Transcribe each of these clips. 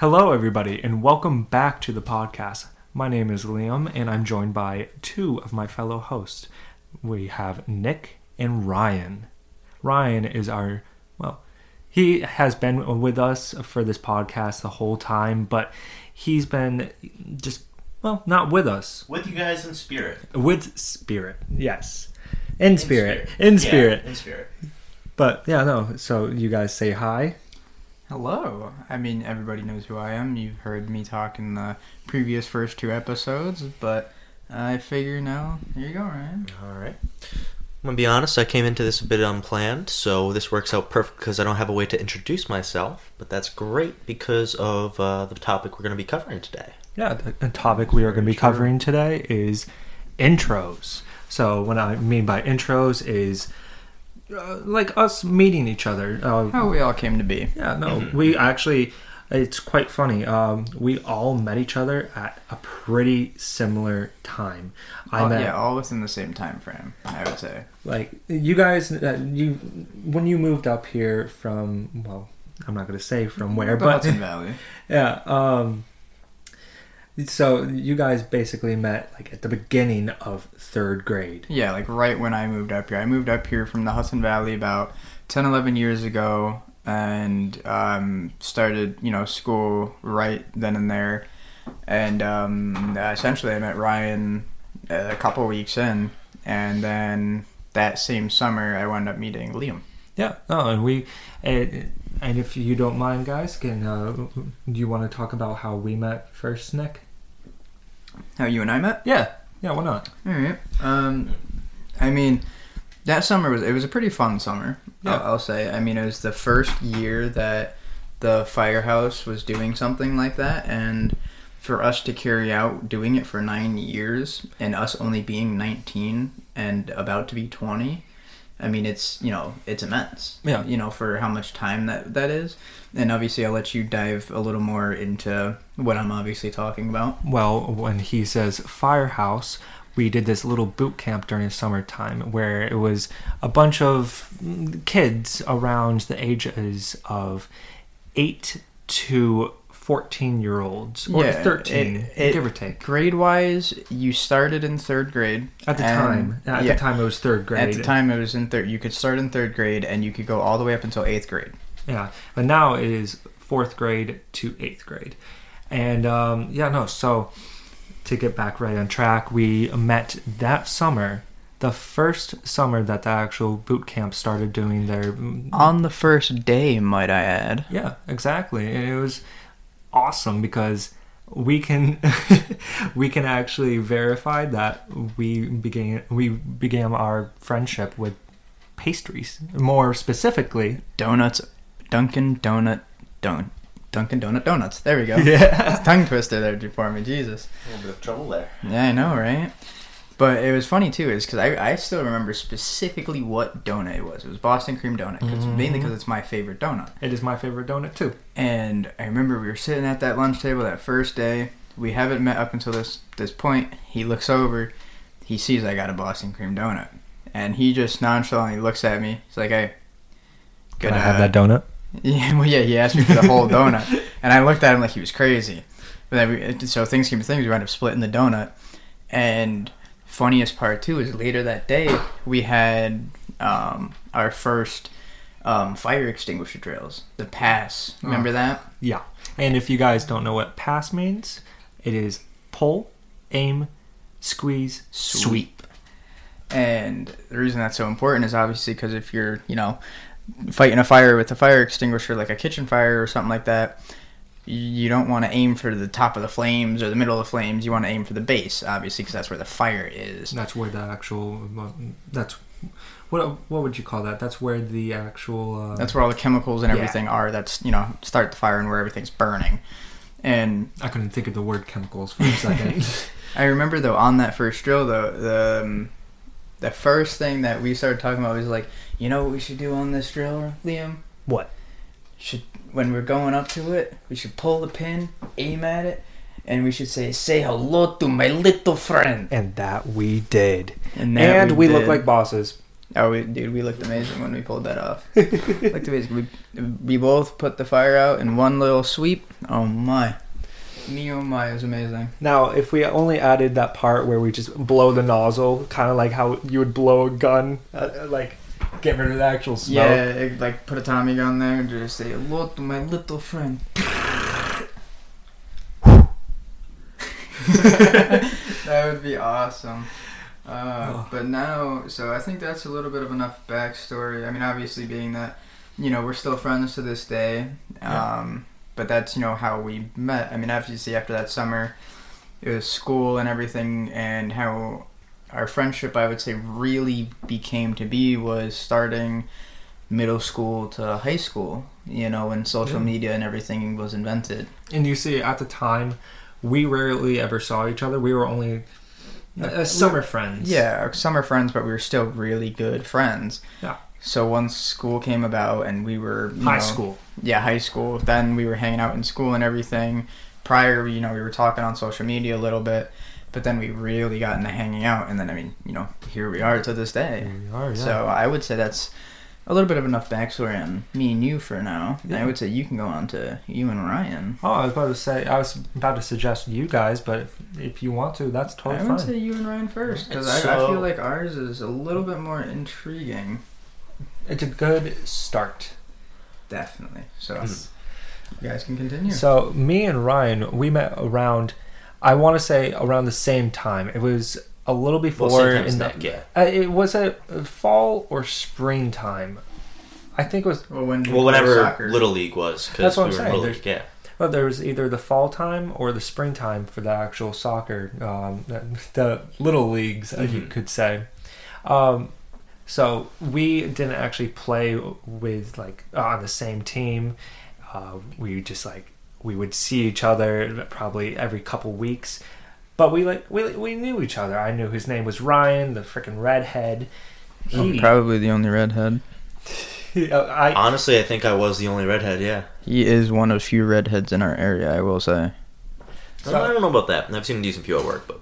Hello, everybody, and welcome back to the podcast. My name is Liam, and I'm joined by two of my fellow hosts. We have Nick and Ryan. Ryan is our, well, he has been with us for this podcast the whole time, but he's been just, well, not with us. With you guys in spirit. With spirit, yes. In, spirit. In spirit. Yeah, in spirit. But yeah, no, so you guys say hi. Hello. I mean, everybody knows who I am. You've heard me talk in the previous first two episodes, but I figure now, here you go, Ryan. All right. I'm gonna be honest. I came into this a bit unplanned, so this works out perfect because I don't have a way to introduce myself. But that's great because of uh, the topic we're gonna be covering today. Yeah, the, the topic we are going to be covering today is intros. So, what I mean by intros is uh, like us meeting each other. Uh, How we all came to be. yeah, no, we actually, it's quite funny. Um, we all met each other at a pretty similar time. I All- met, yeah, all within the same time frame, I would say. like, you guys, uh, you, when you moved up here from, well, I'm not going to say from where, The but Hudson Valley. Yeah. Um. So you guys basically met like at the beginning of third grade. Yeah, like right when I moved up here. I moved up here from the Hudson Valley about 10, 11 years ago and um, started, you know, school right then and there. And um, essentially, I met Ryan a couple weeks in, and then that same summer, I wound up meeting Liam. Yeah. No, and we, and, and if you don't mind, guys, can uh, do you want to talk about how we met first, Nick? How you and I met? Yeah. Yeah. Why not? All right. Um, I mean, that summer was it was a pretty fun summer. Yeah. I'll, I'll say. I mean, it was the first year that the firehouse was doing something like that, and for us to carry out doing it for nine years, and us only being nineteen and about to be twenty. I mean, it's you know it's immense. Yeah. You know for how much time that that is, and obviously I'll let you dive a little more into what I'm obviously talking about. Well, when he says firehouse, we did this little boot camp during the summertime where it was a bunch of kids around the ages of eight to fourteen year olds or Yeah, thirteen, it- it- give or take. Grade wise, you started in third grade. At the time, at yeah, the time it was third grade. At the time, it was in third. You could start in third grade, and you could go all the way up until eighth grade. Yeah, but now it is fourth grade to eighth grade, and um, yeah, no. So to get back right on track, we met that summer, the first summer that the actual boot camp started doing their. On the first day, might I add. Yeah, exactly, and it was awesome because we can we can actually verify that we began we began our friendship with pastries more specifically Donuts, Dunkin' Donut, Don, Dunkin' Donut donuts. There we go. yeah Tongue twister there for me, Jesus. A little bit of trouble there. Yeah, I know, right? But it was funny too, is because I, I still remember specifically what donut it was. It was Boston cream donut, 'cause- mm-hmm. mainly because it's my favorite donut. it is my favorite donut too And I remember we were sitting at that lunch table that first day. We haven't met up until this this point. He looks over, he sees I got a Boston cream donut, and he just nonchalantly looks at me. He's like, "Hey, Can I have that donut? Yeah, well, yeah. He asked me for the whole donut, and I looked at him like he was crazy. But then we, so things came to things. We wound up splitting the donut, and funniest part too is later that day we had um, our first um, fire extinguisher drills. The pass. Remember that? Yeah. And if you guys don't know what pass means, it is pull, aim, squeeze, sweep. And the reason that's so important is obviously because if you're, you know, fighting a fire with a fire extinguisher, like a kitchen fire or something like that, you don't want to aim for the top of the flames or the middle of the flames. You want to aim for the base, obviously, because that's where the fire is. That's where the actual. That's what what would you call that? That's where the actual. Uh, That's where all the chemicals and Yeah. everything are. That's you know start the fire and where everything's burning. And I couldn't think of the word chemicals for a second. I remember though on that first drill though the um, the first thing that we started talking about was like, you know what we should do on this drill, Liam? what? Should when we're going up to it, we should pull the pin, aim at it, and we should say, "Say hello to my little friend." And that we did. And, that And we, look did. like bosses. Oh, we, dude, we looked amazing when we pulled that off. looked amazing. We, we both put the fire out in one little sweep. Oh my, me oh my, it was amazing. Now, if we only added that part where we just blow the nozzle, kind of like how you would blow a gun, uh, like get rid of the actual smoke. Yeah, like put a Tommy gun there and just say hello to my little friend. that would be awesome. Uh, Oh. But now, so I think that's a little bit of enough backstory. I mean, obviously, being that you know we're still friends to this day. Yeah. Um, but that's you know how we met. I mean, obviously after that summer, it was school and everything, and how our friendship, I would say, really became to be was starting middle school to high school. You know, when social Yeah. media and everything was invented. And you see, at the time, we rarely ever saw each other. We were only uh, summer friends. Yeah, summer friends, but we were still really good friends. Yeah. So once school came about and we were High know, school. yeah, high school. Then we were hanging out in school and everything. Prior, you know, we were talking on social media a little bit, but then we really got into hanging out, and then I mean, you know, here we are to this day. Here we are, yeah. So I would say that's a little bit of enough backstory on me and you for now. And Yeah. I would say you can go on to you and Ryan. Oh, I was about to say, I was about to suggest you guys, but if, if you want to, that's totally fine. I would fine. say you and Ryan first because I, I feel like ours is a little bit more intriguing. It's a good start. Definitely. So Mhm. you guys can continue. So, me and Ryan, we met around, I want to say around the same time. It was a little before. Well, same time as in the- yeah. Uh, it was a fall or springtime. I think it was. well, when Well, whenever soccer, Little League was, That's because what we I'm were saying, Little there's- League, yeah. Well, there was either the fall time or the springtime for the actual soccer, um, the, the little leagues, as you could say. Um, so we didn't actually play with like on the same team. Uh, we just like we would see each other probably every couple weeks, but we like we we knew each other. I knew his name was Ryan, the freaking redhead. He, probably the only redhead. Oh, I, Honestly, I think I was the only redhead, yeah. He is one of few redheads in our area, I will say. I don't know about that. I've seen a decent few at work, but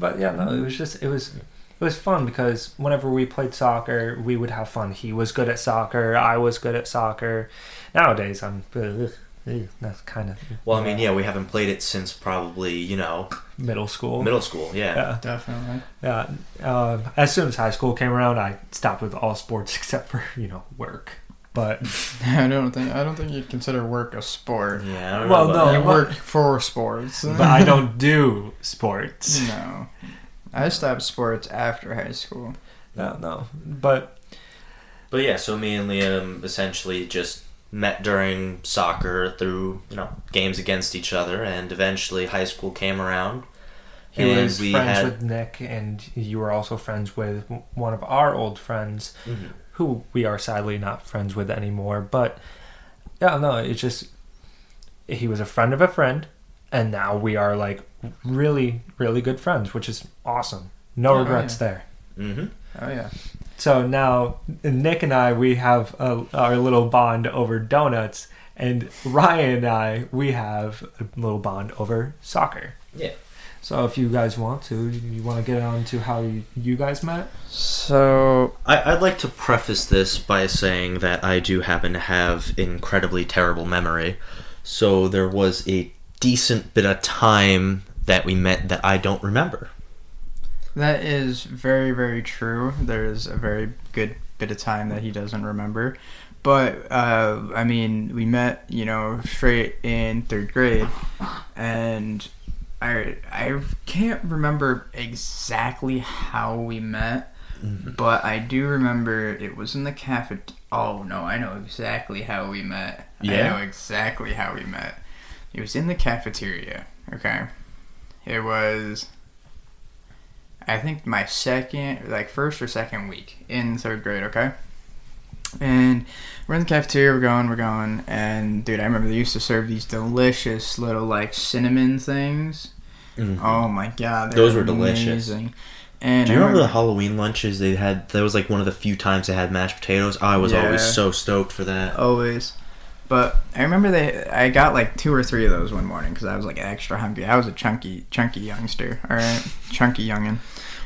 But yeah, no, it was just it was it was fun because whenever we played soccer, we would have fun. He was good at soccer, I was good at soccer. Nowadays, I'm ugh, ugh, that's kind of well, I mean, yeah, we haven't played it since probably you know middle school. middle school, yeah. yeah, Definitely. yeah. Uh, as soon as high school came around, I stopped with all sports except for you know work. But I don't think I don't think you'd consider work a sport. Yeah, I don't Well, know. no, about you work for sports. but I don't do sports. no. I stopped sports after high school. No, no. But But yeah, so me and Liam essentially just met during soccer through you know games against each other, and eventually high school came around. he and was we friends had with Nick, and you were also friends with one of our old friends. Mhm. who we are sadly not friends with anymore. But yeah, no, it's just he was a friend of a friend, and now we are like really, really good friends, which is awesome. No Oh, regrets yeah. there. Mhm. Oh yeah. So now Nick and I we have a, our little bond over donuts, and Ryan and I we have a little bond over soccer. Yeah. So if you guys want to, you want to get on to how you, you guys met? So I, I'd like to preface this by saying that I do happen to have incredibly terrible memory. So there was a decent bit of time that we met that I don't remember. That is very very true. There's a very good bit of time that he doesn't remember. But uh, I mean, we met, you know, straight in third grade, and I I can't remember exactly how we met, but I do remember it was in the cafe. Oh no, I know exactly how we met. Yeah. I know exactly how we met. It was in the cafeteria. Okay, it was. I think my second, like first or second week in third grade. Okay. And we're in the cafeteria, we're going, we're going, and dude, I remember they used to serve these delicious little like cinnamon things. Mhm. Oh my god, Those were delicious. amazing. And Do you I remember the Halloween lunches they had? That was like one of the few times they had mashed potatoes. I was always so stoked for that. always? But I remember they, I got like two or three of those one morning because I was like extra hungry. I was a chunky, chunky youngster. All right, chunky youngin.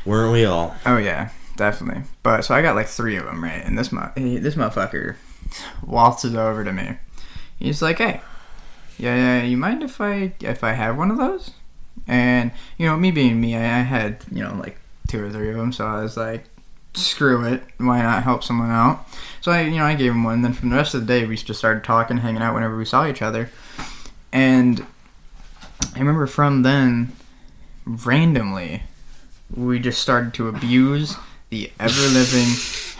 Weren't we all? Oh yeah. definitely. But so I got like three of them, right? And this mo- he- this motherfucker waltzes over to me. He's like, "Hey, yeah, yeah, you mind if I if I have one of those?" And you know, me being me, I, I had you know like two or three of them, so I was like, "Screw it, why not help someone out?" So I, you know, I gave him one. And then from the rest of the day, we just started talking, hanging out whenever we saw each other, and I remember from then, randomly, we just started to abuse the ever living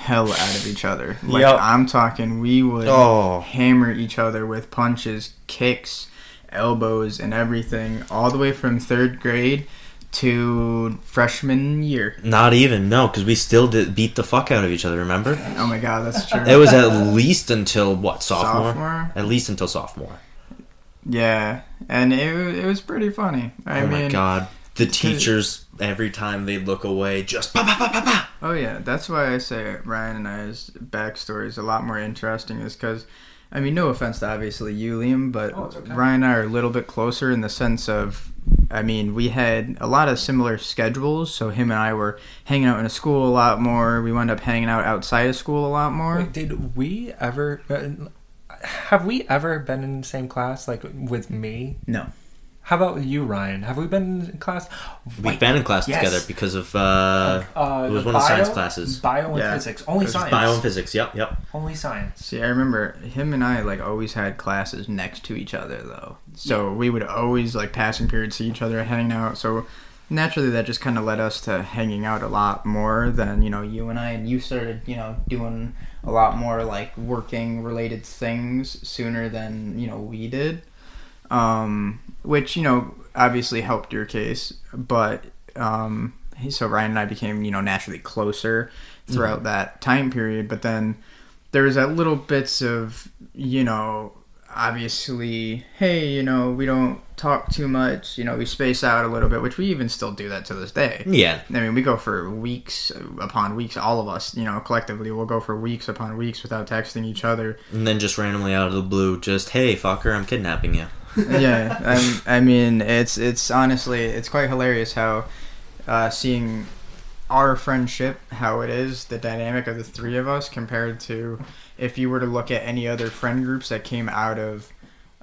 hell out of each other. Like Yep. I'm talking, we would Oh. hammer each other with punches, kicks, elbows, and everything, all the way from third grade to freshman year. Not even no, because we still did beat the fuck out of each other. Remember? Oh my god, that's true. It was at least until what sophomore? Sophomore? At least until sophomore. Yeah, and it, it was pretty funny. I oh mean, my god, the teachers every time they look away just pa pa pa pa pa. Oh yeah, that's why I say Ryan and I's backstory is a lot more interesting. Is because, I mean, no offense to obviously you, Liam, but Oh, okay. Ryan and I are a little bit closer in the sense of, I mean, we had a lot of similar schedules. So him and I were hanging out in a school a lot more. We wound up hanging out outside of school a lot more. Wait, did we ever? Uh, have we ever been in the same class, like with me? No. How about you, Ryan? Have we been in class? We've Wait, been in class yes. together because of uh, uh, it was the one of the science classes. Bio and Yeah. physics. Only science. bio and physics. Yep, yep. Only science. See, I remember him and I like always had classes next to each other though. So we would always like passing periods see each other hanging out. So naturally that just kind of led us to hanging out a lot more than, you know, you and I and you started, you know, doing a lot more like working related things sooner than, you know, we did. Um which, you know, obviously helped your case, but um so Ryan and I became, you know, naturally closer throughout that time period, but then there was that little bits of you know obviously hey you know we don't talk too much you know we space out a little bit which we even still do that to this day. Yeah, i mean we go for weeks upon weeks all of us you know collectively we'll go for weeks upon weeks without texting each other. And then just randomly out of the blue, just hey fucker, I'm kidnapping you. Yeah I, I mean it's it's honestly it's quite hilarious how uh, seeing our friendship how it is the dynamic of the three of us compared to if you were to look at any other friend groups that came out of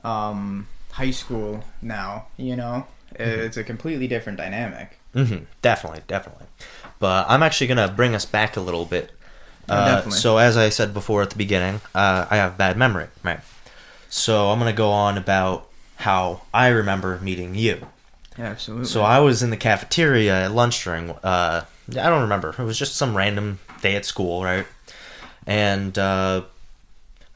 um, high school now you know it's a completely different dynamic hmm Definitely, definitely. But I'm actually gonna bring us back a little bit. Oh, Uh. So as I said before at the beginning, uh, I have bad memory, right? So I'm gonna go on about how I remember meeting you. absolutely So I was in the cafeteria at lunch during. Uh, I don't remember. It was just some random day at school, right? And uh,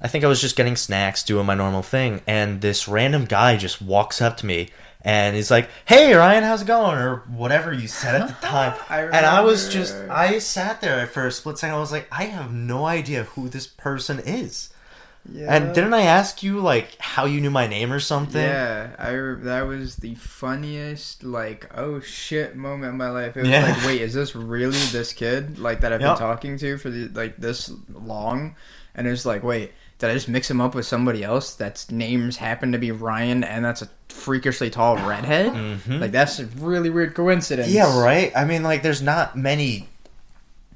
I think I was just getting snacks, doing my normal thing, and this random guy just walks up to me and he's like, "Hey, Ryan, how's it going?" or whatever you said at the time. I and I was just, I sat there for a split second. I was like, I have no idea who this person is. Yeah. And didn't I ask you like how you knew my name or something? Yeah, I that was the funniest like oh shit moment of my life. It was Yeah. like, wait, is this really this kid like that I've Yep. been talking to for the, like this long? And it's like, wait, did I just mix him up with somebody else that's names happen to be Ryan and that's a freakishly tall redhead? Mhm. Like that's a really weird coincidence. Yeah, right. I mean, like, there's not many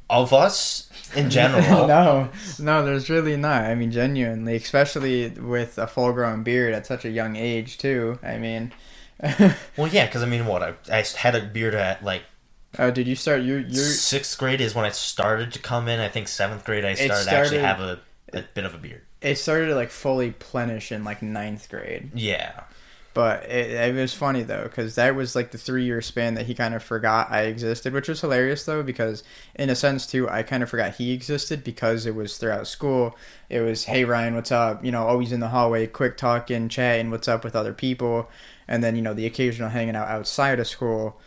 of us in general. no, no, there's really not. I mean, genuinely, especially with a full-grown beard at such a young age, too. I mean, Well, yeah, because I mean, what I, I had a beard at like oh, did you start? your you're sixth grade is when I started to come in. I think seventh grade I started, to started- actually have a, a bit of a beard. it started to like fully plenish in like ninth grade Yeah, but it, it was funny though because that was like the three year span that he kind of forgot i existed which was hilarious though because in a sense too i kind of forgot he existed because it was throughout school it was hey ryan what's up you know always in the hallway quick talking chatting what's up with other people and then you know the occasional hanging out outside of school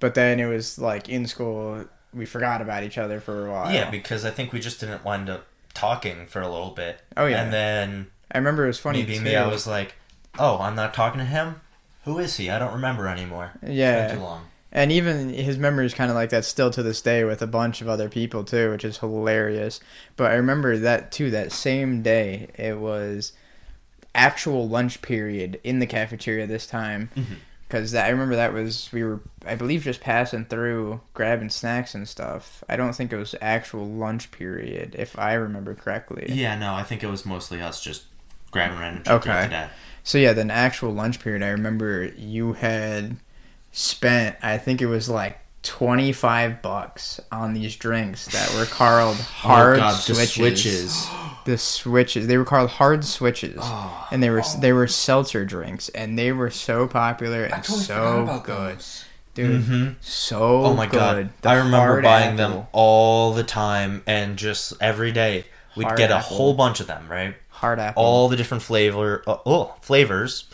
but then it was like in school we forgot about each other for a while yeah, because I think we just didn't wind up talking for a little bit. Oh, yeah. and then i remember it was funny me being too. me, I was like, "Oh, I'm not talking to him. Who is he? I don't remember anymore. Yeah too long." And even his memory is kind of like that still to this day with a bunch of other people too, which is hilarious. But I remember that too. That same day, it was actual lunch period in the cafeteria this time. Mhm. because I remember that was we were I believe just passing through grabbing snacks and stuff. I don't think it was actual lunch period if I remember correctly. Yeah, no, I think it was mostly us just grabbing random shit throughout Okay. the day. So yeah, then actual lunch period. I remember you had spent. I think it was like twenty five bucks on these drinks that were called hard oh god, the switches. switches. The switches. They were called hard switches, Oh. and they were they were seltzer drinks, and they were so popular and so good, dude. Mhm. So Oh my good. god, The I remember hard buying them all the time and just every day we'd Hard get a apple. whole bunch of them, right? Hard apple. All the different flavor, uh, oh, flavors.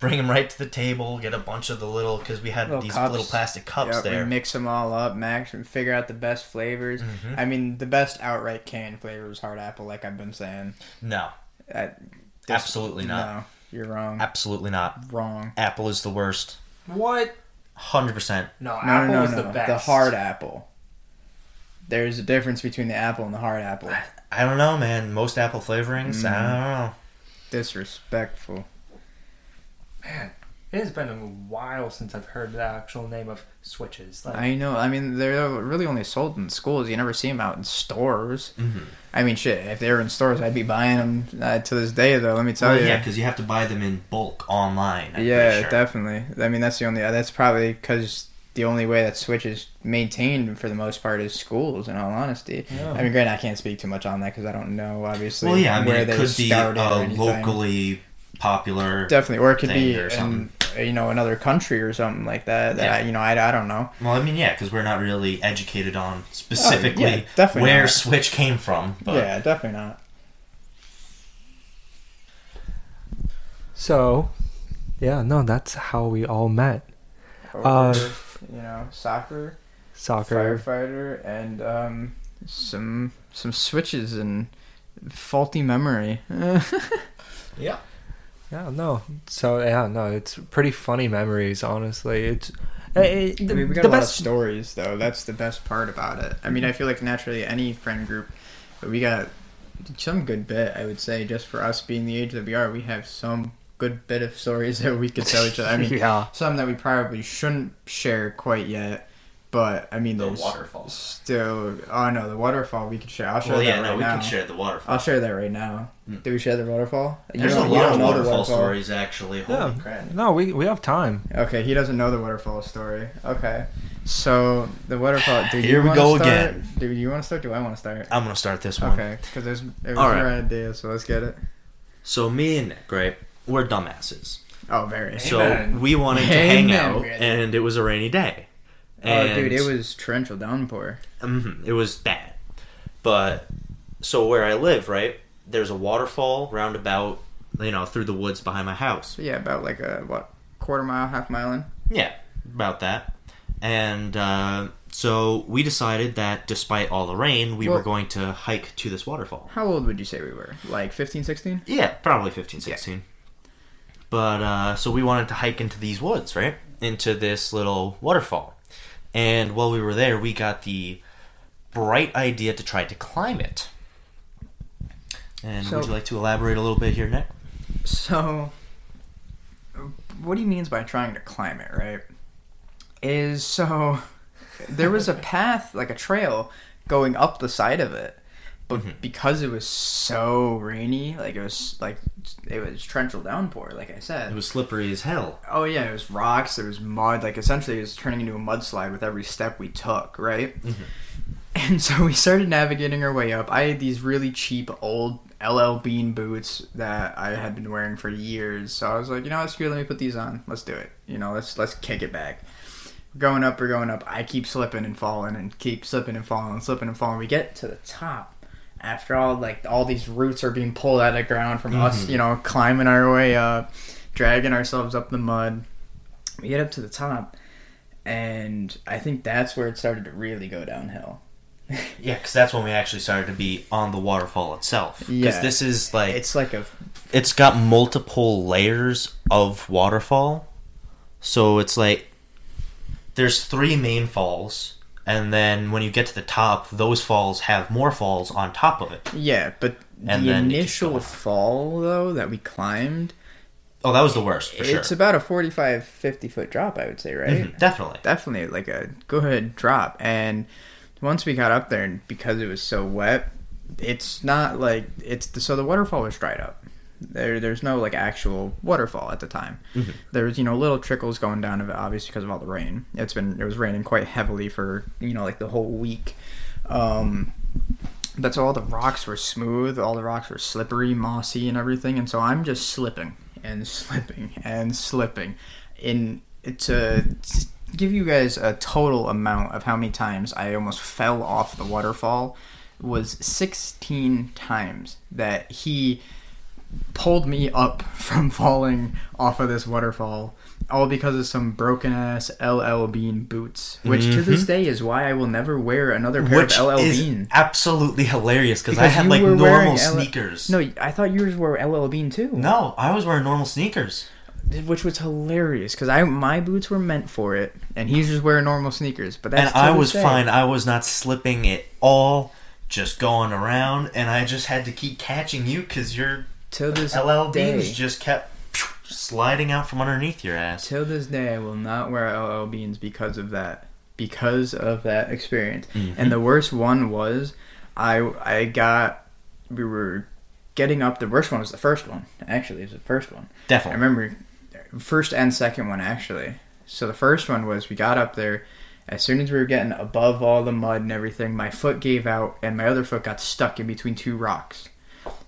Bring them right to the table. Get a bunch of the little because we had Little these cups. little plastic cups Yep, we there. mix them all up, max, and figure out the best flavors. Mhm. I mean, the best outright canned flavor was hard apple, like I've been saying. No, this- absolutely not. No, you're wrong. Absolutely not. wrong. Apple is the worst. What? Hundred percent. No, No, apple no, no, is no. the best. The hard apple. There's a difference between the apple and the hard apple. I don't know, man. Most apple flavorings. I Mm. don't know. Disrespectful. Man, it has been a while since I've heard the actual name of switches. Like, I know. I mean, they're really only sold in schools. You never see them out in stores. Mm-hmm. I mean, shit. If they were in stores, I'd be buying them uh, to this day. Though, let me tell Well, you. yeah, because you have to buy them in bulk online. I'm yeah, sure. definitely. I mean, that's the only. That's probably because the only way that Switch is maintained for the most part is schools. In all honesty, Yeah. I mean, granted, I can't speak too much on that because I don't know, obviously. Well, yeah, I mean, where it they could be started or uh, locally popular. Definitely, or it could be or in something. you know another country or something like that. That Yeah. I, you know, I, I don't know. Well, I mean, yeah, because we're not really educated on specifically Oh, yeah, definitely where not. Switch came from. But yeah, definitely not. So, yeah, no, that's how we all met. Uh, you know, soccer, Soccer. firefighter, and um, some some switches and faulty memory. yeah, Yeah, no. So yeah, no, it's pretty funny memories. Honestly, it's uh, it, I mean, we got the a lot of best. stories though. That's the best part about it. I mean, I feel like naturally any friend group, but we got some good bit. I would say just for us being the age that we are, we have some good bit of stories that we could tell each other. I mean, yeah, some that we probably shouldn't share quite yet. But I mean, The there's waterfall. still. Oh no, the waterfall we could share. I'll share well, that yeah, right no, we now. can share the waterfall. I'll share that right now. Hmm. Did we share the waterfall? You There's a lot of know the waterfall stories, actually. Holy yeah. crap! No, we we have time. Okay, he doesn't know the waterfall story. Okay, so the waterfall. Do Here you we wanna go start? again. Do you want to start? Do I want to start? I'm gonna start this one. Okay, because there's it was All your right. idea, so let's get it. So me and Nick, right? We're dumbasses. Oh, very. So Amen. we wanted to hang Amen, out, brother. and it was a rainy day. oh, dude, it was torrential downpour. hmm it was bad. But so where I live, right? There's a waterfall roundabout, you know, through the woods behind my house. Yeah, about like a what quarter mile, half mile in. Yeah, about that. And uh, so we decided that despite all the rain, we Well- were going to hike to this waterfall. How old would you say we were? Like 15, 16? Yeah, probably 15, 16. But uh, so we wanted to hike into these woods, right? Into this little waterfall. And while we were there, we got the bright idea to try to climb it. And So- would you like to elaborate a little bit here, Nick? So, what he means by trying to climb it, right? Is so there was a path, like a trail, going up the side of it, but Mhm. because it was so rainy, like it was like it was torrential downpour, like I said. It was slippery as hell. oh yeah, it was rocks, there was mud, like essentially it was turning into a mudslide with every step we took, right? Mhm. And so we started navigating our way up. I had these really cheap old LL Bean boots that I had been wearing for years. So I was like, you know what, screw it, let me put these on. Let's do it. You know, let's let's kick it back. We're going up, we're going up. I keep slipping and falling and keep slipping and falling and slipping and falling. We get to the top. After all like all these roots are being pulled out of the ground from us, Mhm. you know, climbing our way up, dragging ourselves up the mud. We get up to the top and I think that's where it started to really go downhill. Yeah, because that's when we actually started to be on the waterfall itself. Because Yeah. this is like It's like a it's got multiple layers of waterfall. So it's like there's three main falls, and then when you get to the top, those falls have more falls on top of it. yeah, but And the then it keeps initial fall though that we climbed, Oh, that was the worst for sure. it's about a 45, 50 foot drop, I would say, right? Mhm, definitely. Definitely like a good drop. And once we got up there, and because it was so wet, it's not like it's the, so the waterfall was dried up. There, there's no like actual waterfall at the time. Mhm. There was you know little trickles going down of it, obviously because of all the rain. It's been it was raining quite heavily for you know like the whole week. Um, that's all the rocks were smooth, all the rocks were slippery, mossy, and everything. And so I'm just slipping and slipping and slipping. In to give you guys a total amount of how many times I almost fell off the waterfall was 16 times that he pulled me up from falling off of this waterfall all because of some broken ass LL Bean boots, which to this mm-hmm. day is why I will never wear another pair Which of LL is Bean. absolutely hilarious because I had like normal L- sneakers. No, I thought yours were LL Bean too. No, I was wearing normal sneakers. which was hilarious because I my boots were meant for it, and he's just wearing normal sneakers. But that's and I was day. fine. I was not slipping at all, just going around, and I just had to keep catching you because your till this LL day. beans just kept sliding out from underneath your ass. Till this day, I will not wear LL beans because of that. Because of that experience. Mhm. And the worst one was, I I got we were getting up. The worst one was the first one. Actually, it was the first one. Definitely, I remember first and second one actually. So the first one was we got up there. As soon as we were getting above all the mud and everything, my foot gave out and my other foot got stuck in between two rocks.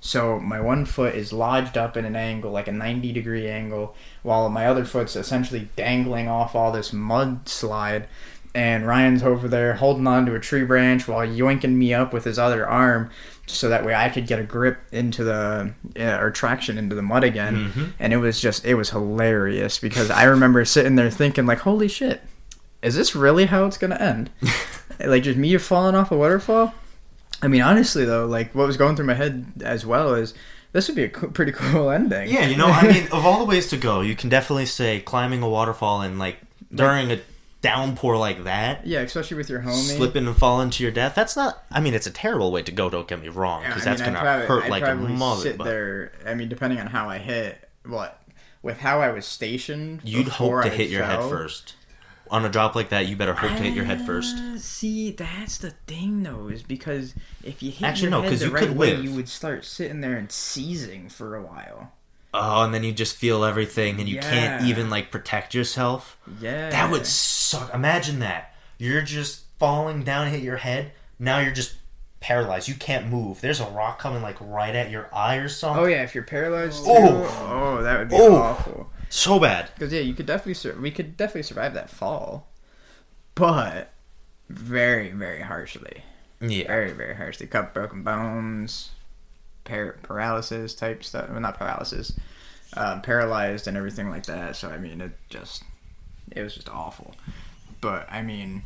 So my one foot is lodged up in an angle, like a 90 degree angle, while my other foot's essentially dangling off all this mudslide. And Ryan's over there holding on to a tree branch while yoinking me up with his other arm so that way I could get a grip into the, uh, or traction into the mud again. Mhm. And it was just, it was hilarious because I remember sitting there thinking, like, holy shit, is this really how it's going to end? like, just me falling off a waterfall? I mean, honestly, though, like, what was going through my head as well is this would be a co- pretty cool ending. Yeah, you know, I mean, of all the ways to go, you can definitely say climbing a waterfall and like during a downpour like that, yeah, especially with your homie. slipping and falling to your death. That's not. I mean, it's a terrible way to go. Don't get me wrong, because I that's mean, gonna probably- hurt I'd like a mother. Sit but there. I mean, depending on how I hit, what with how I was stationed, You'd hope to I hit your head first. On a drop like that, you better hope to hit your head first. Uh, See, that's the thing, though, is because if you hit Actually, your no, head the you right could way, live. you would start sitting there and seizing for a while. Oh, and then you just feel everything, and you can't even like protect yourself. Yeah, That would suck. Imagine that. You're just falling down, hit your head. Now you're just paralyzed. You can't move. There's a rock coming like right at your eye or something. Oh yeah, if you're paralyzed too, Oh. oh, that would be Oh. awful. So bad. Because yeah, you could definitely sur- we could definitely survive that fall, but very very harshly, Yeah. very very harshly. Cut broken bones, par- paralysis type stuff. Well, not paralysis, um, paralyzed and everything like that. So I mean, it just it was just awful. But I mean,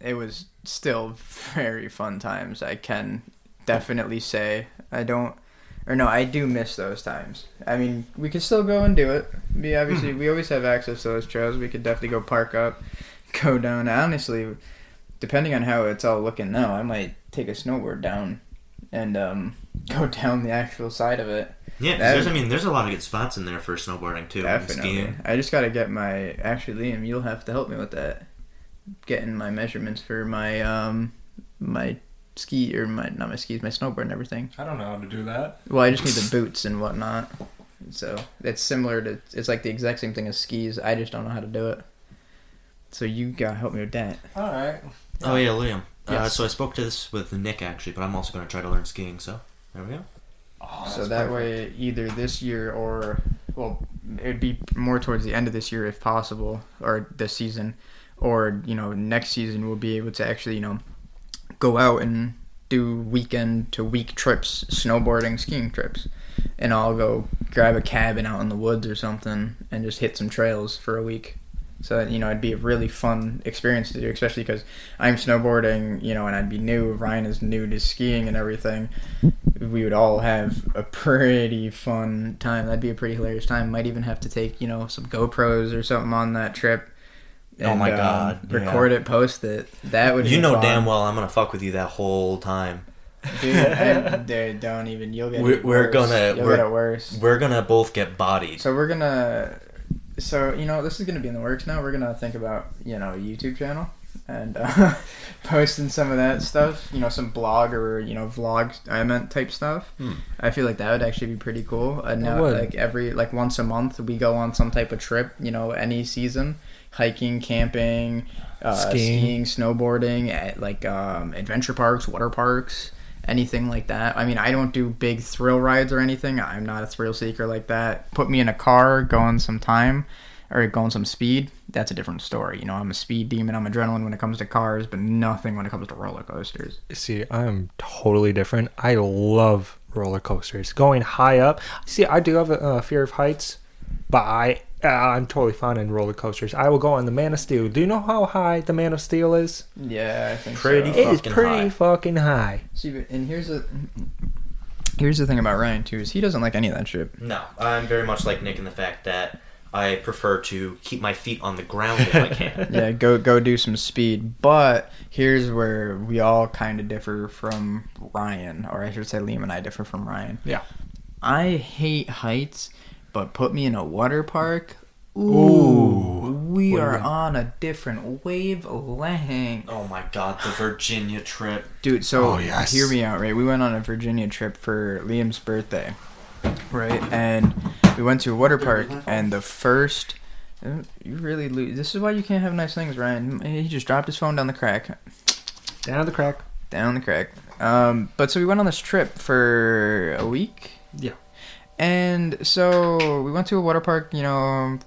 it was still very fun times. I can definitely say I don't. Or no, I do miss those times. I mean, we could still go and do it. We obviously we always have access to those trails. We could definitely go park up, go down. Honestly, depending on how it's all looking now, I might take a snowboard down and um, go down the actual side of it. Yeah, there's, I mean, there's a lot of good spots in there for snowboarding too. Definitely. skiing. I just got to get my. Actually, Liam, you'll have to help me with that. Getting my measurements for my um my ski or my not my skis, my snowboard and everything. I don't know how to do that. Well, I just need the boots and whatnot. So it's similar to. It's like the exact same thing as skis. I just don't know how to do it. So you gotta help me with that. All right. Oh yeah, Liam. Uh, so I spoke to this with Nick actually, but I'm also going to try to learn skiing. So there we go. Oh, so that perfect. way, either this year or well, it'd be more towards the end of this year if possible, or this season, or you know next season we'll be able to actually you know go out and do weekend to week trips, snowboarding, skiing trips, and I'll go grab a cabin out in the woods or something and just hit some trails for a week. So you know it'd be a really fun experience to do, especially because I'm snowboarding, you know, and I'd be new. Ryan is new to skiing and everything we would all have a pretty fun time. That'd be a pretty hilarious time. Might even have to take you know some GoPros or something on that trip. Oh my um, God, yeah. Record it, post it. That would. You be know fun. damn well I'm going to fuck with you that whole time. Dude, I, dude, don't even. You'll get. We're- it we're gonna- You'll we're- get it worse. We're gonna both get bodied. So we're gonna. So you know this is gonna be in the works now. We're gonna think about you know a YouTube channel and uh, posting some of that stuff. You know some blog or you know vlog I meant type stuff. Hmm. I feel like that would actually be pretty cool. And It now like every like once a month we go on some type of trip. You know any season, hiking, camping, uh, Skiing. skiing, snowboarding at like um, adventure parks, water parks anything like that. I mean, I don't do big thrill rides or anything. I'm not a thrill seeker like that. Put me in a car going some time or going some speed, that's a different story. You know, I'm a speed demon, I'm adrenaline when it comes to cars, but nothing when it comes to roller coasters. See, I'm totally different. I love roller coasters. Going high up. See, I do have a, uh fear of heights, but I uh, I'm totally fine in roller coasters. I will go on the Man of Steel. Do you know how high the Man of Steel is? Yeah, I think Pretty so. It is pretty high. fucking high. See, and here's a here's the thing about Ryan too is he doesn't like any of that shit. No, I'm very much like Nick in the fact that I prefer to keep my feet on the ground if I can. yeah, go go do some speed. But here's where we all kind of differ from Ryan, or I should say Liam and I differ from Ryan. Yeah. I hate heights, but put me in a water park. Ooh, Ooh. we What are we- on a different wavelength. oh my god, the Virginia trip. Dude, so Oh, yes. hear me out, right? We went on a Virginia trip for Liam's birthday, right? And we went to a water park, and the first. uh, You really lose. This is why you can't have nice things, Ryan. He just dropped his phone down the crack. Down the crack. Down the crack. Um, but so we went on this trip for a week. Yeah. And so we went to a water park, you know,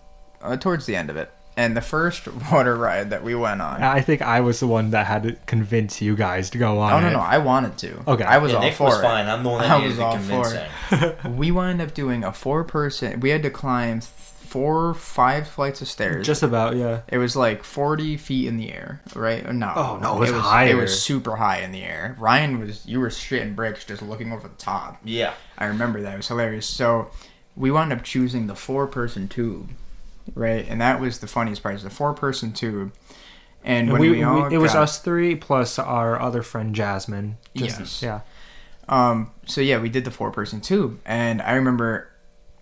uh, towards the end of it. And the first water ride that we went on. I think I was the one that had to convince you guys to go on. oh no it. no, I wanted to. Okay. I was yeah, all Nick for was it. fine. I'm the one that I needed was the all for convincing. We wound up doing a four person. We had to climb four, five flights of stairs. Just about, yeah. It was like 40 feet in the air, right? No. Oh, no, it was It higher. was super high in the air. Ryan was, you were shitting bricks just looking over the top. Yeah. I remember that. It was hilarious. So we wound up choosing the four person tube, right? And that was the funniest part, is the four person tube. And, And when we, we, we- it was us three plus our other friend Jasmine. Just, Yes. Yeah. Um, so yeah, we did the four person tube, and I remember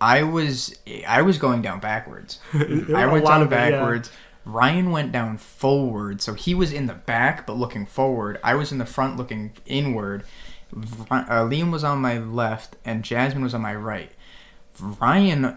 I was I was going down backwards. I A went lot down of it, yeah. backwards. Ryan went down forward, so he was in the back but looking forward. I was in the front looking inward. Uh, Liam was on my left, and Jasmine was on my right. Ryan,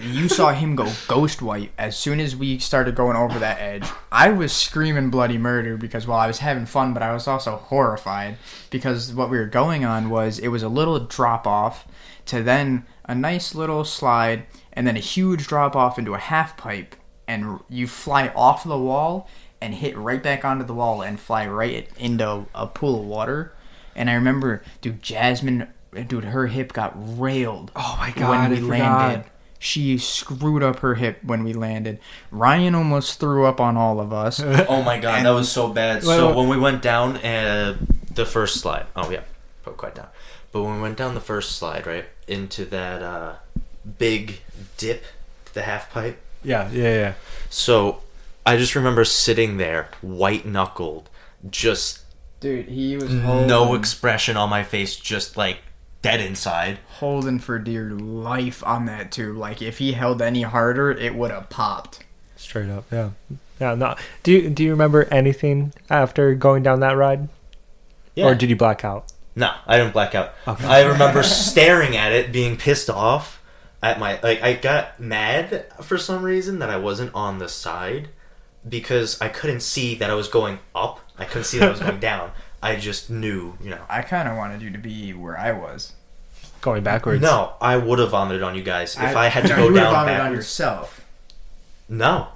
you saw him go ghost white as soon as we started going over that edge. I was screaming bloody murder because while I was having fun, but I was also horrified because what we were going on was it was a little drop off to then a nice little slide and then a huge drop off into a half pipe and you fly off the wall and hit right back onto the wall and fly right into a pool of water. And I remember, dude, Jasmine, dude, her hip got railed Oh my god, when we landed. She screwed up her hip when we landed. Ryan almost threw up on all of us. Oh my god, that was so bad. Wait, so when we went down uh, the first slide, oh yeah, put quite down. But when we went down the first slide, right into that uh, big dip, the half pipe. Yeah, yeah, yeah. So I just remember sitting there, white knuckled, just Dude, he was holding, no expression on my face, just like dead inside. holding for dear life on that tube. Like if he held any harder, it would have popped. Straight up, yeah. Yeah, no. Do you do you remember anything after going down that ride? Yeah. Or did you black out? No, I didn't black out. Okay. I remember staring at it, being pissed off at my like I got mad for some reason that I wasn't on the side because I couldn't see that I was going up. I couldn't see that I was going down. I just knew, you know. I kind of wanted you to be where I was. Going backwards. No, I would have vomited on you guys if I, had to no, go you would've down vomited on backwards. yourself. No,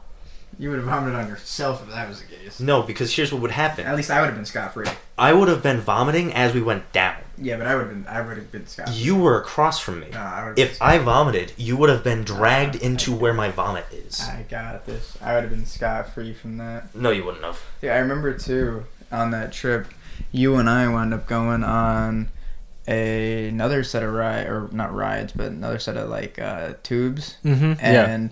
You would have vomited on yourself if that was the case. no, because here's what would happen. At least I would have been scot free. I would have been vomiting as we went down. Yeah, but I would have been. I would have been scot. Free. You were across from me. No, I would. If I vomited, you would have been dragged into where my vomit is. I got this. I would have been scot free from that. No, you wouldn't have. Yeah, I remember too on that trip, you and I wound up going on a, another set of ride or not rides, but another set of like uh, tubes, Mm-hmm. Yeah.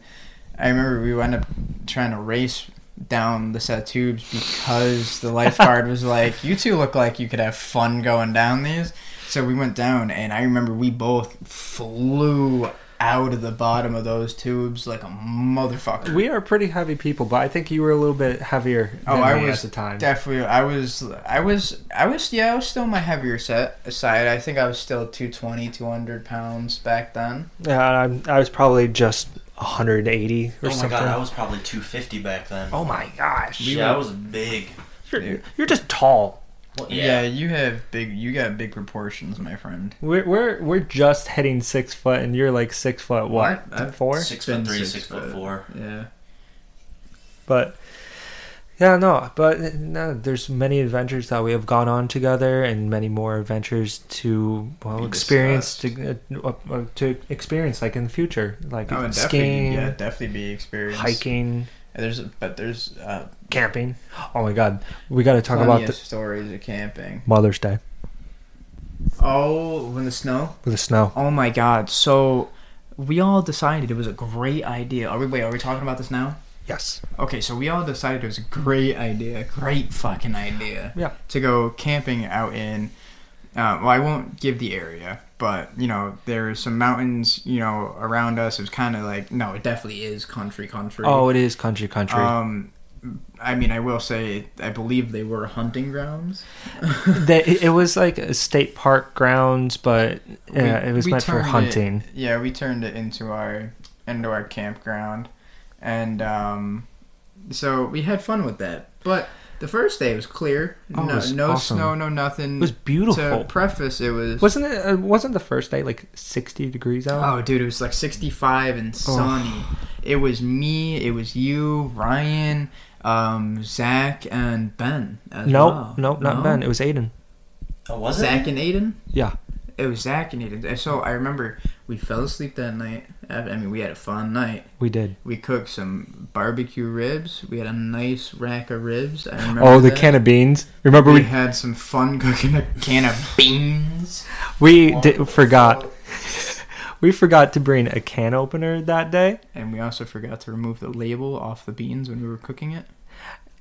And I remember we wound up trying to race down the set of tubes because the lifeguard was like, "You two look like you could have fun going down these." So we went down, and I remember we both flew out of the bottom of those tubes like a motherfucker. We are pretty heavy people, but I think you were a little bit heavier Oh, than I me was at the time. Definitely, I was, I was, I was, yeah, I was still my heavier set side. I think I was still 220, 200 pounds back then. yeah, I'm, I was probably just 180 or Oh my something. god, I was probably 250 back then. oh my gosh. yeah, I was big. You're, you're just tall. Well, Yeah. yeah. you have big, you got big proportions, my friend. We're, we're we're just hitting six foot, and you're like six foot what? What? I've- Four? Six foot three, six six foot foot. four. Yeah. But yeah, no. But no, there's many adventures that we have gone on together, and many more adventures to well Be experience to uh, uh, to experience like in the future, like and skiing, definitely, yeah, definitely be experienced. hiking, There's, but there's uh, camping. Oh my God, we got to talk about the stories of camping. Mother's Day Oh, when the snow. with the snow. Oh my God! So we all decided it was a great idea. Are we? Wait, are we talking about this now? Yes. Okay, so we all decided it was a great idea, great fucking idea. Yeah. To go camping out in, uh, well, I won't give the area, but you know there are some mountains, you know, around us. It was kind of like no, it definitely is country, country. Oh, it is country, country. Um, I mean, I will say, I believe they were hunting grounds. They, it was like a state park grounds, but yeah, We- it was meant for turned it- hunting. yeah, we turned it into our into our campground, and um, so we had fun with that. But the first day was clear. Oh, it no, was no awesome. snow, no nothing. It was beautiful. To preface, it was. Wasn't it? Uh, wasn't the first day like sixty degrees out? Oh, dude, it was like 65 and sunny. It was me, it was you, Ryan, um, Zach, and Ben. As nope, well. nope, not No? Ben. It was Aiden. Oh, was Zach it? Zach and Aiden. Yeah. It was Zach and Aiden. So I remember we fell asleep that night. I mean, we had a fun night. We did. We cooked some barbecue ribs. We had a nice rack of ribs. I remember. Oh, the that. can of beans. Remember We we had some fun cooking a can of beans. we did, forgot we forgot to bring a can opener that day, And we also forgot to remove the label off the beans when we were cooking it.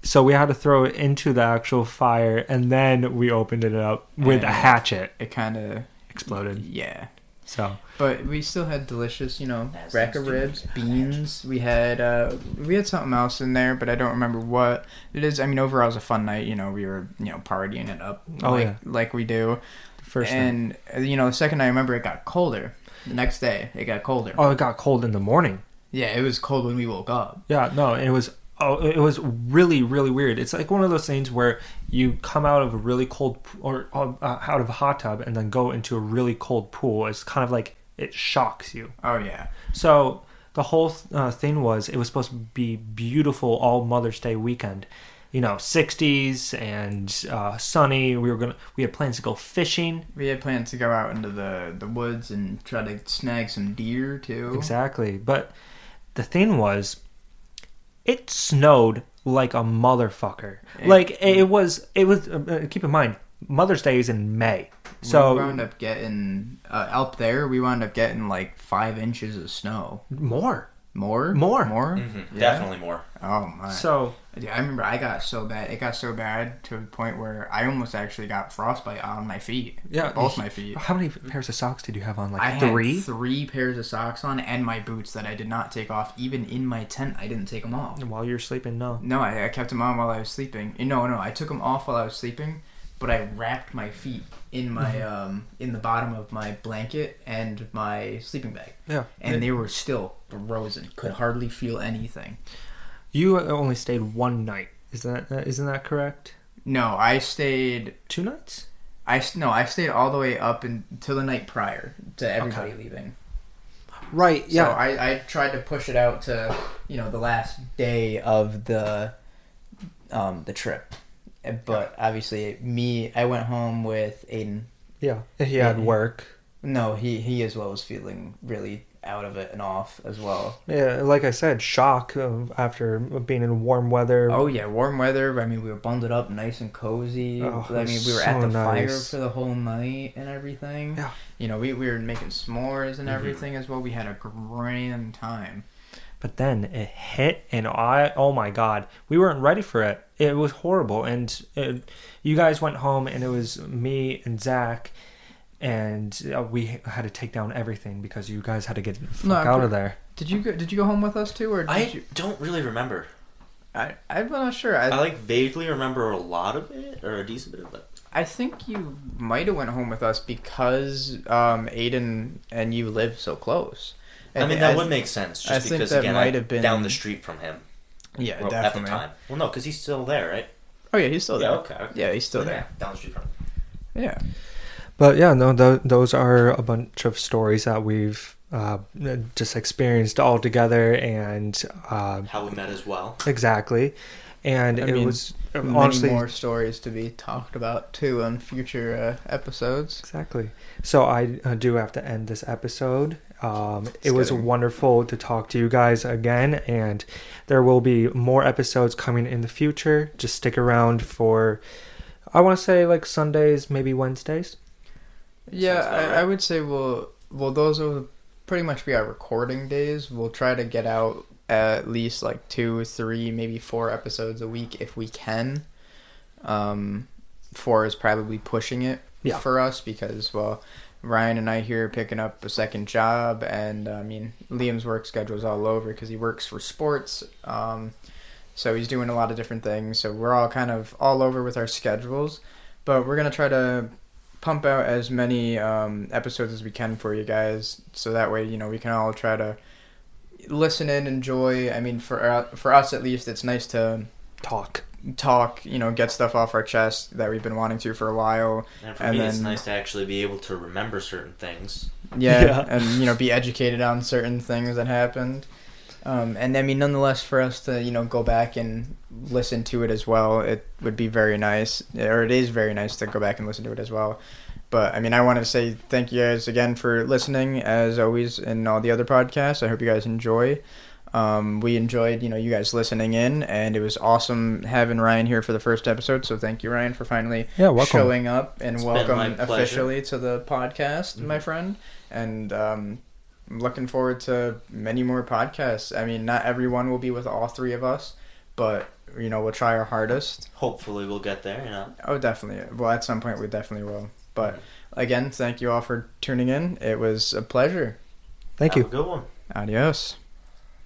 so we had to throw it into the actual fire, and then we opened it up with a hatchet. It kind of Exploded. Yeah. So But we still had delicious, you know, That rack of ribs, beans. We had uh, we had something else in there, but I don't remember what it is. I mean, overall, it was a fun night. You know, we were you know partying it up, Oh, like, yeah. like we do. the first and uh, you know, the second night, I remember it got colder. The next day, it got colder. Oh, it got cold in the morning. Yeah, it was cold when we woke up. Yeah, no, it was oh, it was really really weird. It's like one of those things where you come out of a really cold or uh, out of a hot tub and then go into a really cold pool. It's kind of like it shocks you. Oh yeah, So the whole uh, thing was it was supposed to be beautiful all Mother's Day weekend. You know, 60s and uh, sunny. We were gonna we had plans to go fishing. we had plans to go out into the the woods and try to snag some deer too. Exactly. But the thing was, it snowed like a motherfucker. Like it was. It was. Uh, uh, keep in mind, Mother's Day is in May, so we wound up getting uh, up there. We wound up getting like five inches of snow. more. More, More. more. Mhm, Yeah? Definitely more. Oh my! So Yeah, I remember I got so bad. It got so bad to the point where I almost actually got frostbite on my feet. yeah, both my feet. How many pairs of socks did you have on? Like I had three. three pairs of socks on and my boots that I did not take off. Even in my tent, I didn't take them off. While you're sleeping, no. No, I, I kept them on while I was sleeping. And No, no, I took them off while I was sleeping, but I wrapped my feet in my Mm-hmm. um in the bottom of my blanket and my sleeping bag, Yeah. and they were still frozen. Could hardly feel anything. You only stayed one night. Is that uh, isn't that correct? No, I stayed. Two nights? I no, I stayed all the way up until the night prior to everybody leaving. Right. Yeah. So I, I tried to push it out to you know the last day of the um the trip, but obviously me I went home with Aiden. yeah. He had Yeah. work. No, he he as well was feeling really out of it and off as well. Yeah, like I said, shock of, after being in warm weather. Oh yeah, warm weather. I mean, we were bundled up, nice and cozy. Oh, I mean, we were at so the fire for the whole night and everything. Yeah. You know, we, we were making s'mores and Mhm. everything as well. We had a grand time. But then it hit, and I, oh my God, we weren't ready for it. It was horrible. And it, you guys went home, and it was me and Zach, and uh, we had to take down everything because you guys had to get the fuck No, out I'm of there. Did you go, did you go home with us too, or did I you? don't really remember. I I'm not sure. I I like vaguely remember a lot of it or a decent bit of it. I think you might have went home with us because um, Aiden and you live so close. I mean, that would make sense I just think because that again, might I, have been- down the street from him yeah, well, definitely. at the time. Well, no, because he's still there, right? Oh yeah, he's still there. Yeah, okay, okay. Yeah, he's still Yeah, there. down the street from him. Yeah. But yeah, no, th- those are a bunch of stories that we've uh, just experienced all together, and uh, How we met as well. exactly. And I it mean, was Many honestly more stories to be talked about too on future uh, episodes. exactly. So I uh, do have to end this episode. Um, it was kidding. wonderful to talk to you guys again, and there will be more episodes coming in the future. Just stick around for, I want to say like Sundays, maybe Wednesdays. Yeah, I, right. I would say we'll well those will pretty much be our recording days. We'll try to get out at least like two, three, maybe four episodes a week if we can. Um, four is probably pushing it Yeah. for us because well, Ryan and I here are picking up a second job, and I mean Liam's work schedule is all over because he works for sports. Um, so he's doing a lot of different things. So we're all kind of all over with our schedules, but we're gonna try to pump out as many um, episodes as we can for you guys, so that way you know we can all try to listen in, enjoy. I mean, for uh, for us at least, it's nice to Talk. talk, you know, get stuff off our chest that we've been wanting to for a while. And for And me, it's nice to actually be able to remember certain things. Yeah, Yeah. and you know, be educated on certain things that happened. Um, and I mean, nonetheless, for us to you know go back and listen to it as well, it would be very nice, or it is very nice to go back and listen to it as well. But I mean, I want to say thank you guys again for listening, as always, in all the other podcasts. I hope you guys enjoy. Um, we enjoyed, you know, you guys listening in, and it was awesome having Ryan here for the first episode. So thank you, Ryan, for finally Yeah, welcome. showing up and It's welcome officially to the podcast, my Mhm. friend. And um, I'm looking forward to many more podcasts. I mean, not everyone will be with all three of us, but you know, we'll try our hardest. Hopefully, we'll get there. You know. Oh, definitely. Well, at some point, we definitely will. But mm-hmm. again, thank you all for tuning in. It was a pleasure. Thank Have you. a good one. Adios.